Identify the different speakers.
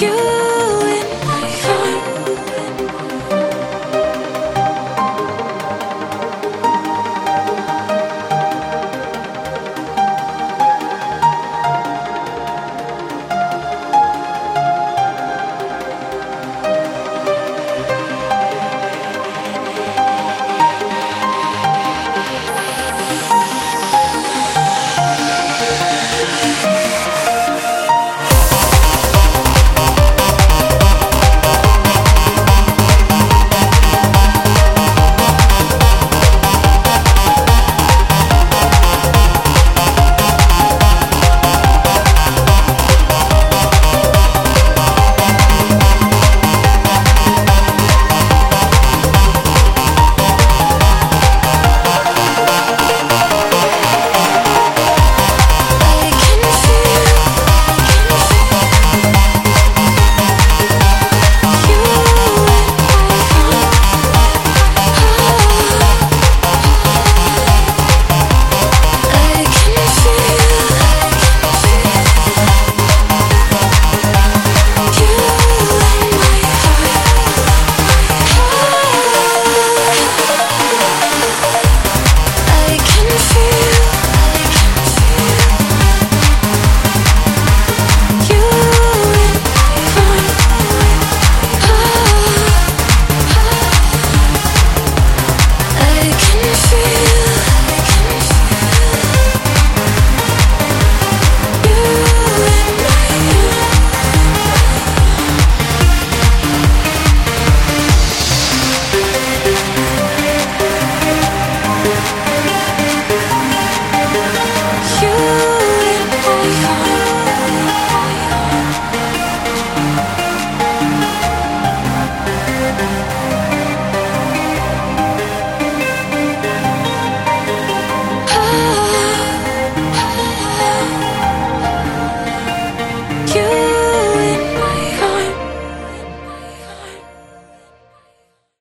Speaker 1: you.